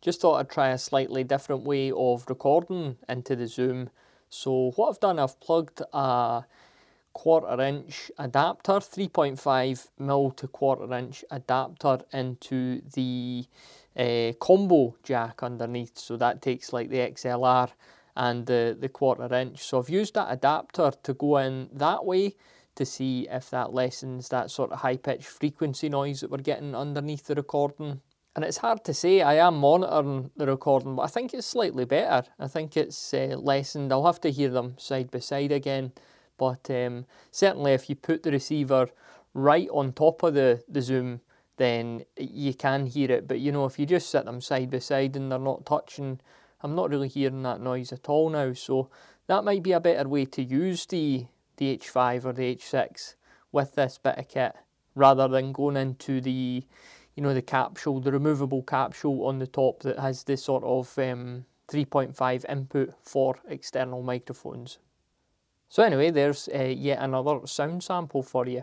Just thought I'd try a slightly different way of recording into the Zoom. So what I've done, I've plugged a quarter inch adapter, 3.5 mil to quarter inch adapter into the uh, combo jack underneath. So that takes like the XLR and the, the quarter inch. So I've used that adapter to go in that way to see if that lessens that sort of high pitched frequency noise that we're getting underneath the recording. And it's hard to say, I am monitoring the recording, but I think it's slightly better. I think it's uh, lessened. I'll have to hear them side by side again. But um, certainly, if you put the receiver right on top of the, the zoom, then you can hear it. But you know, if you just set them side by side and they're not touching, I'm not really hearing that noise at all now. So that might be a better way to use the, the H5 or the H6 with this bit of kit rather than going into the you know, the capsule, the removable capsule on the top that has this sort of um, 3.5 input for external microphones. So anyway, there's uh, yet another sound sample for you.